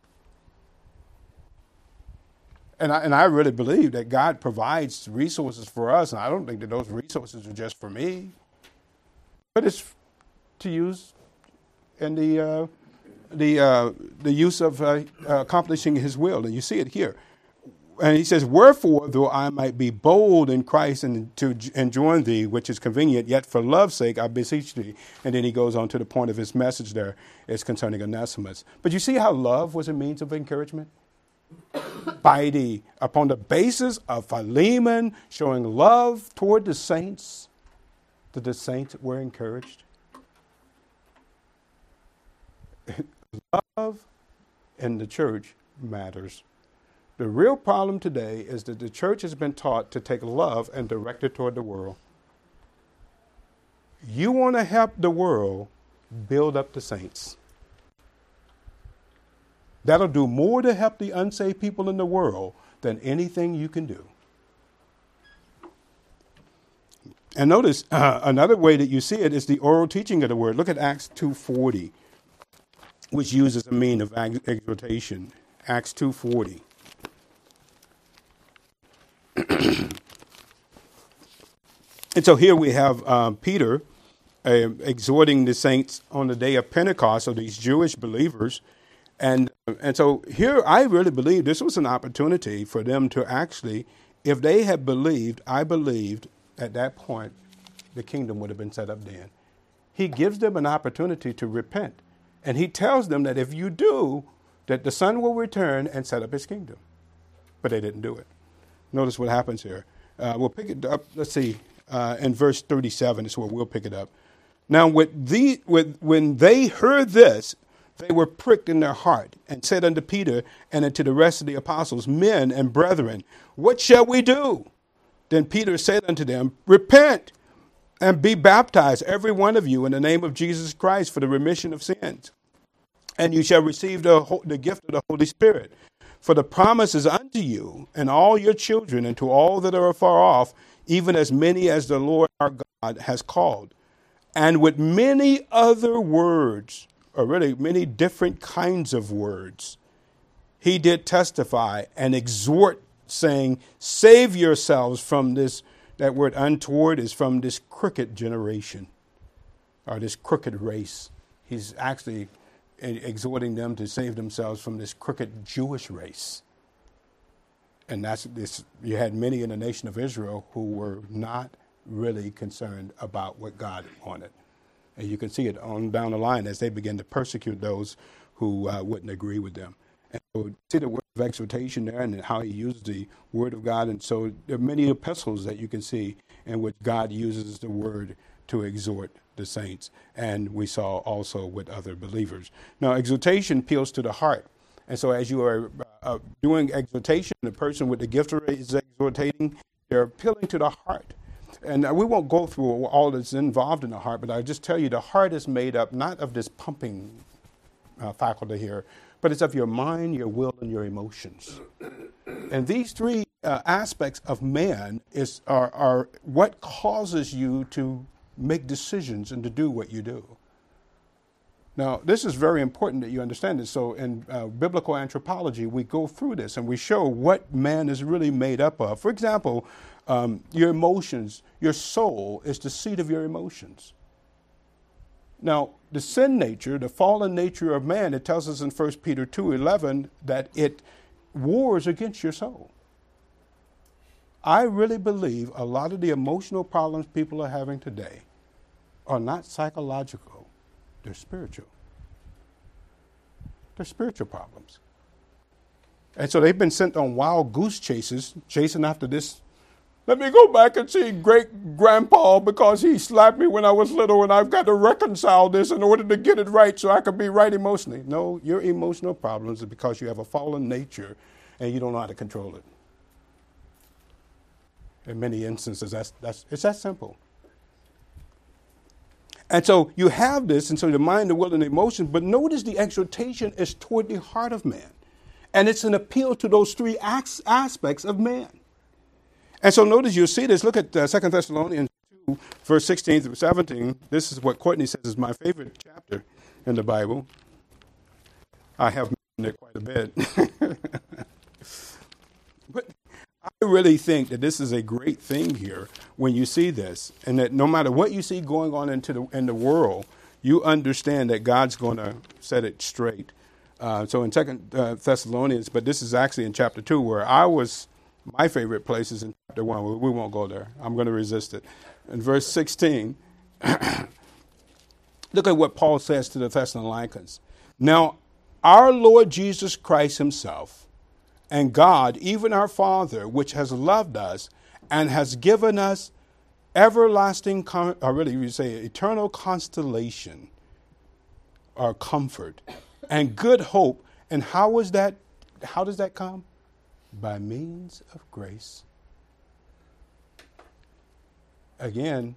and I, and I really believe that God provides resources for us, and I don't think that those resources are just for me, but it's to use in the uh, the uh, the use of uh, accomplishing His will, and you see it here. And he says, "Wherefore, though I might be bold in Christ and to enjoin thee, which is convenient, yet for love's sake I beseech thee." And then he goes on to the point of his message. There is concerning Onesimus. But you see how love was a means of encouragement by the upon the basis of Philemon showing love toward the saints, that the saints were encouraged. love in the church matters. The real problem today is that the church has been taught to take love and direct it toward the world. You want to help the world build up the saints. That'll do more to help the unsaved people in the world than anything you can do. And notice uh, another way that you see it is the oral teaching of the word. Look at Acts 2:40, which uses a mean of exhortation. Acts 2:40. and so here we have um, Peter uh, exhorting the saints on the day of Pentecost, of these Jewish believers, And, and so here, I really believe this was an opportunity for them to actually, if they had believed, I believed at that point, the kingdom would have been set up then. He gives them an opportunity to repent. And he tells them that if you do, that the son will return and set up his kingdom. But they didn't do it. Notice what happens here. Uh, we'll pick it up, let's see, uh, in verse 37 is where we'll pick it up. Now, with the, with, when they heard this, they were pricked in their heart and said unto Peter and unto the rest of the apostles, Men and brethren, what shall we do? Then Peter said unto them, Repent and be baptized, every one of you, in the name of Jesus Christ for the remission of sins. And you shall receive the, the gift of the Holy Spirit. For the promise is unto you and all your children and to all that are afar off, even as many as the Lord our God has called. And with many other words, or really many different kinds of words, he did testify and exhort, saying, Save yourselves from this. That word untoward is from this crooked generation or this crooked race. He's actually exhorting them to save themselves from this crooked Jewish race. And that's this. You had many in the nation of Israel who were not really concerned about what God wanted. And you can see it on down the line as they begin to persecute those who uh, wouldn't agree with them. And so see the word of exhortation there and how he used the word of God. And so there are many epistles that you can see in which God uses the word to exhort the saints. And we saw also with other believers. Now, exhortation appeals to the heart. And so as you are uh, doing exhortation, the person with the gift is exhortating, they're appealing to the heart. And we won't go through all that's involved in the heart, but I'll just tell you the heart is made up not of this pumping uh, faculty here, but it's of your mind, your will, and your emotions. And these three uh, aspects of man is, are, are what causes you to make decisions and to do what you do. Now, this is very important that you understand this. So, in uh, biblical anthropology, we go through this and we show what man is really made up of. For example, um, your emotions, your soul is the seat of your emotions. Now, the sin nature, the fallen nature of man, it tells us in 1 Peter 2:11 that it wars against your soul. I really believe a lot of the emotional problems people are having today are not psychological, they're spiritual. They're spiritual problems. And so they've been sent on wild goose chases, chasing after this let me go back and see great grandpa because he slapped me when I was little and I've got to reconcile this in order to get it right so I can be right emotionally. No, your emotional problems are because you have a fallen nature and you don't know how to control it. In many instances, that's, that's, it's that simple. And so you have this, and so the mind, the will, and the emotions, but notice the exhortation is toward the heart of man. And it's an appeal to those three aspects of man. And so notice you'll see this. Look at uh, 2 Thessalonians 2, verse 16 through 17. This is what Courtney says is my favorite chapter in the Bible. I have mentioned it quite a bit. but I really think that this is a great thing here when you see this, and that no matter what you see going on into the, in the world, you understand that God's going to set it straight. Uh, so in Second uh, Thessalonians, but this is actually in chapter two, where I was my favorite place is in chapter 1. We won't go there. I'm going to resist it. In verse 16, look at what Paul says to the Thessalonians. Now, our Lord Jesus Christ Himself and God, even our Father, which has loved us and has given us everlasting, or really you say eternal constellation or comfort and good hope. And how is that? How does that come? by means of grace. Again,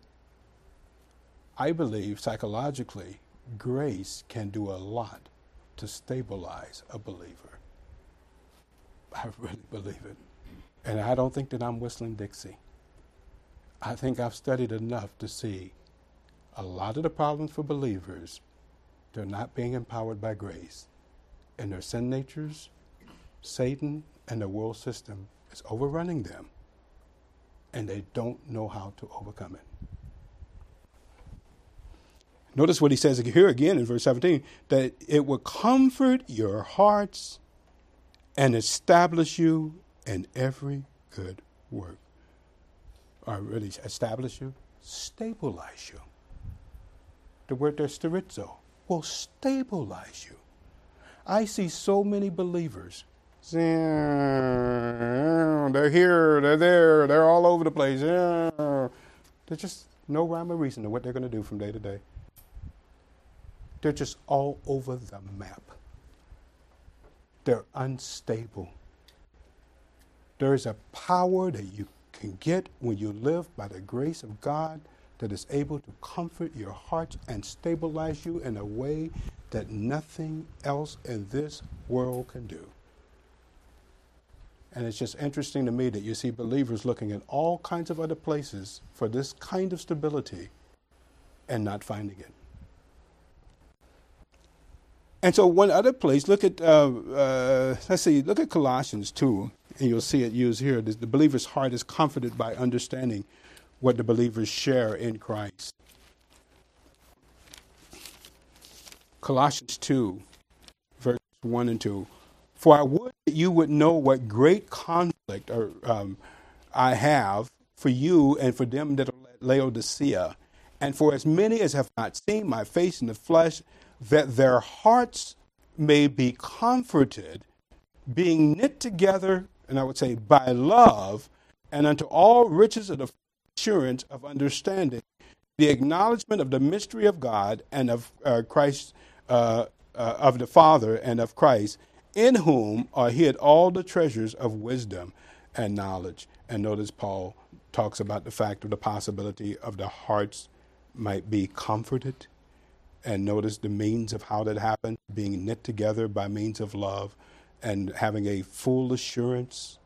I believe psychologically, grace can do a lot to stabilize a believer. I really believe it. And I don't think that I'm whistling Dixie. I think I've studied enough to see a lot of the problems for believers, they're not being empowered by grace. And their sin natures, Satan and the world system is overrunning them, and they don't know how to overcome it. Notice what he says here again in verse 17 that it will comfort your hearts and establish you in every good work. Or really establish you, stabilize you. The word there, sterizo, will stabilize you. I see so many believers. They're here, they're there, they're all over the place. There's just no rhyme or reason to what they're going to do from day to day. They're just all over the map. They're unstable. There is a power that you can get when you live by the grace of God that is able to comfort your hearts and stabilize you in a way that nothing else in this world can do. And it's just interesting to me that you see believers looking in all kinds of other places for this kind of stability and not finding it. And so, one other place, look at, uh, uh, let's see, look at Colossians 2, and you'll see it used here. The, believer's heart is comforted by understanding what the believers share in Christ. Colossians 2, verse 1 and 2. For I would that you would know what great conflict or, um, I have for you and for them that are at Laodicea, and for as many as have not seen my face in the flesh, that their hearts may be comforted, being knit together, and I would say by love, and unto all riches of the assurance of understanding, the acknowledgement of the mystery of God and of uh, Christ uh, uh, of the Father and of Christ, in whom are hid all the treasures of wisdom and knowledge. And notice Paul talks about the fact of the possibility of the hearts might be comforted. And notice the means of how that happened being knit together by means of love and having a full assurance.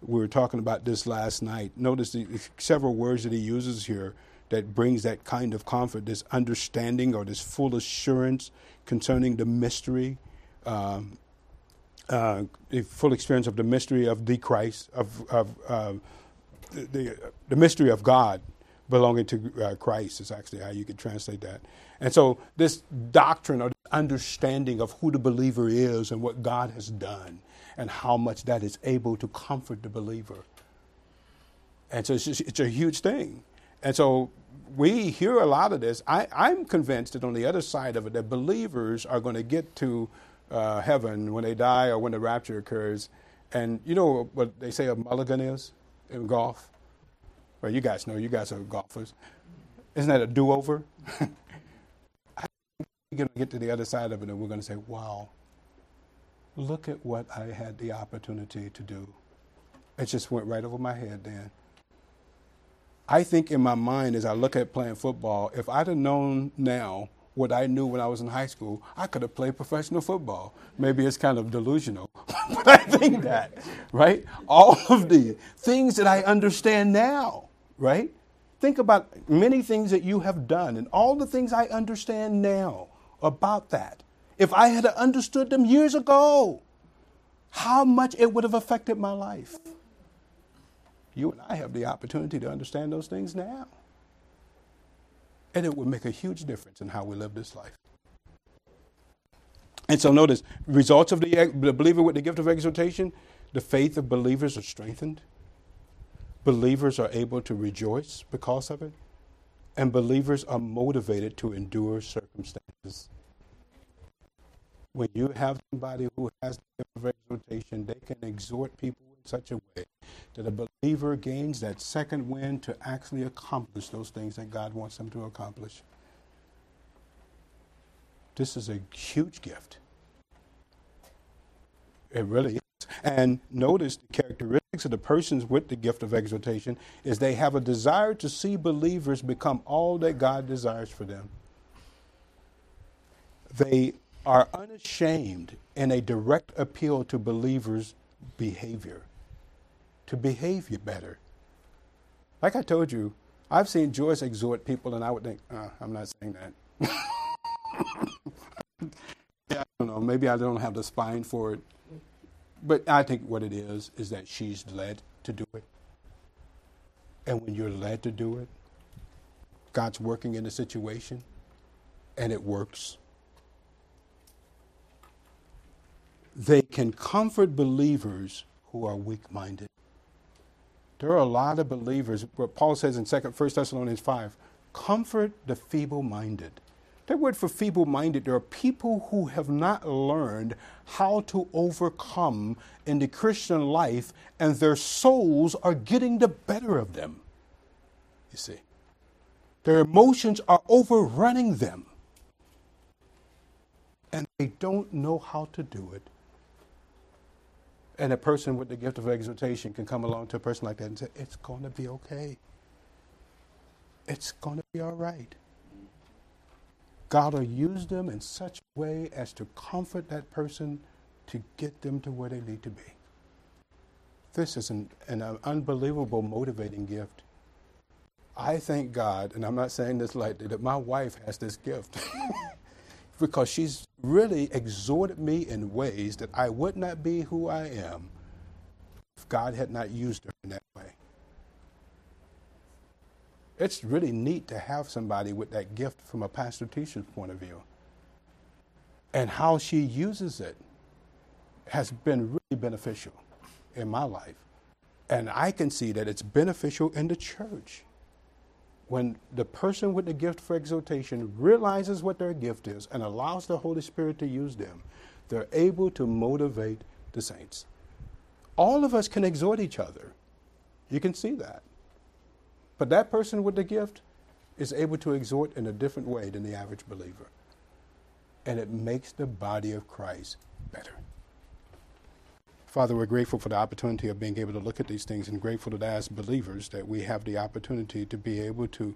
We were talking about this last night. Notice the several words that he uses here that brings that kind of comfort, this understanding or this full assurance concerning the mystery, um, uh, the full experience of the mystery of the Christ, of, of uh, the, the mystery of God belonging to uh, Christ is actually how you could translate that. And so this doctrine or understanding of who the believer is and what God has done and how much that is able to comfort the believer. And so it's, just, it's a huge thing. And so we hear a lot of this. I, am convinced that on the other side of it, that believers are going to get to uh, heaven when they die or when the rapture occurs. And you know what they say a mulligan is in golf? Well, you guys know, you guys are golfers. Isn't that a do over? we're going to get to the other side of it and we're going to say, wow, look at what I had the opportunity to do. It just went right over my head then. I think in my mind, as I look at playing football, if I'd have known now what I knew when I was in high school, I could have played professional football. Maybe it's kind of delusional, but I think that, right? All of the things that I understand now, right? Think about many things that you have done and all the things I understand now about that. If I had understood them years ago, how much it would have affected my life. You and I have the opportunity to understand those things now. And it will make a huge difference in how we live this life. And so notice, results of the, the believer with the gift of exhortation, the faith of believers are strengthened. Believers are able to rejoice because of it. And believers are motivated to endure circumstances. When you have somebody who has the gift of exhortation, they can exhort people in such a way that a believer gains that second wind to actually accomplish those things that God wants them to accomplish. This is a huge gift. It really is. And notice the characteristics of the persons with the gift of exhortation is they have a desire to see believers become all that God desires for them. They are unashamed in a direct appeal to believers' behavior to behave you better. Like I told you, I've seen Joyce exhort people, and I would think, uh, I'm not saying that. yeah, I don't know. Maybe I don't have the spine for it. But I think what it is is that she's led to do it. And when you're led to do it, God's working in the situation, and it works. They can comfort believers who are weak minded. There are a lot of believers, what Paul says in 2, 1 Thessalonians 5 comfort the feeble minded. That word for feeble minded, there are people who have not learned how to overcome in the Christian life, and their souls are getting the better of them. You see, their emotions are overrunning them, and they don't know how to do it. And a person with the gift of exhortation can come along to a person like that and say, It's going to be okay. It's going to be all right. God will use them in such a way as to comfort that person to get them to where they need to be. This is an, an unbelievable motivating gift. I thank God, and I'm not saying this lightly, that my wife has this gift. because she's really exhorted me in ways that I would not be who I am if God had not used her in that way. It's really neat to have somebody with that gift from a pastor teacher's point of view. And how she uses it has been really beneficial in my life. And I can see that it's beneficial in the church when the person with the gift for exhortation realizes what their gift is and allows the Holy Spirit to use them, they're able to motivate the saints. All of us can exhort each other. You can see that. But that person with the gift is able to exhort in a different way than the average believer. And it makes the body of Christ better. Father, we're grateful for the opportunity of being able to look at these things and grateful that as believers that we have the opportunity to be able to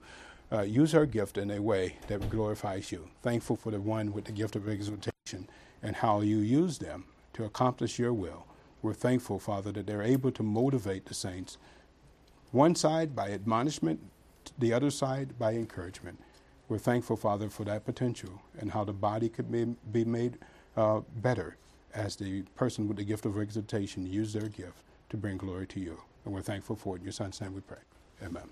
uh, use our gift in a way that glorifies you. Thankful for the one with the gift of exhortation and how you use them to accomplish your will. We're thankful, Father, that they're able to motivate the saints, one side by admonishment, the other side by encouragement. We're thankful, Father, for that potential and how the body could be, be made uh, better as the person with the gift of exhortation use their gift to bring glory to you. And we're thankful for it. In your son's name we pray. Amen.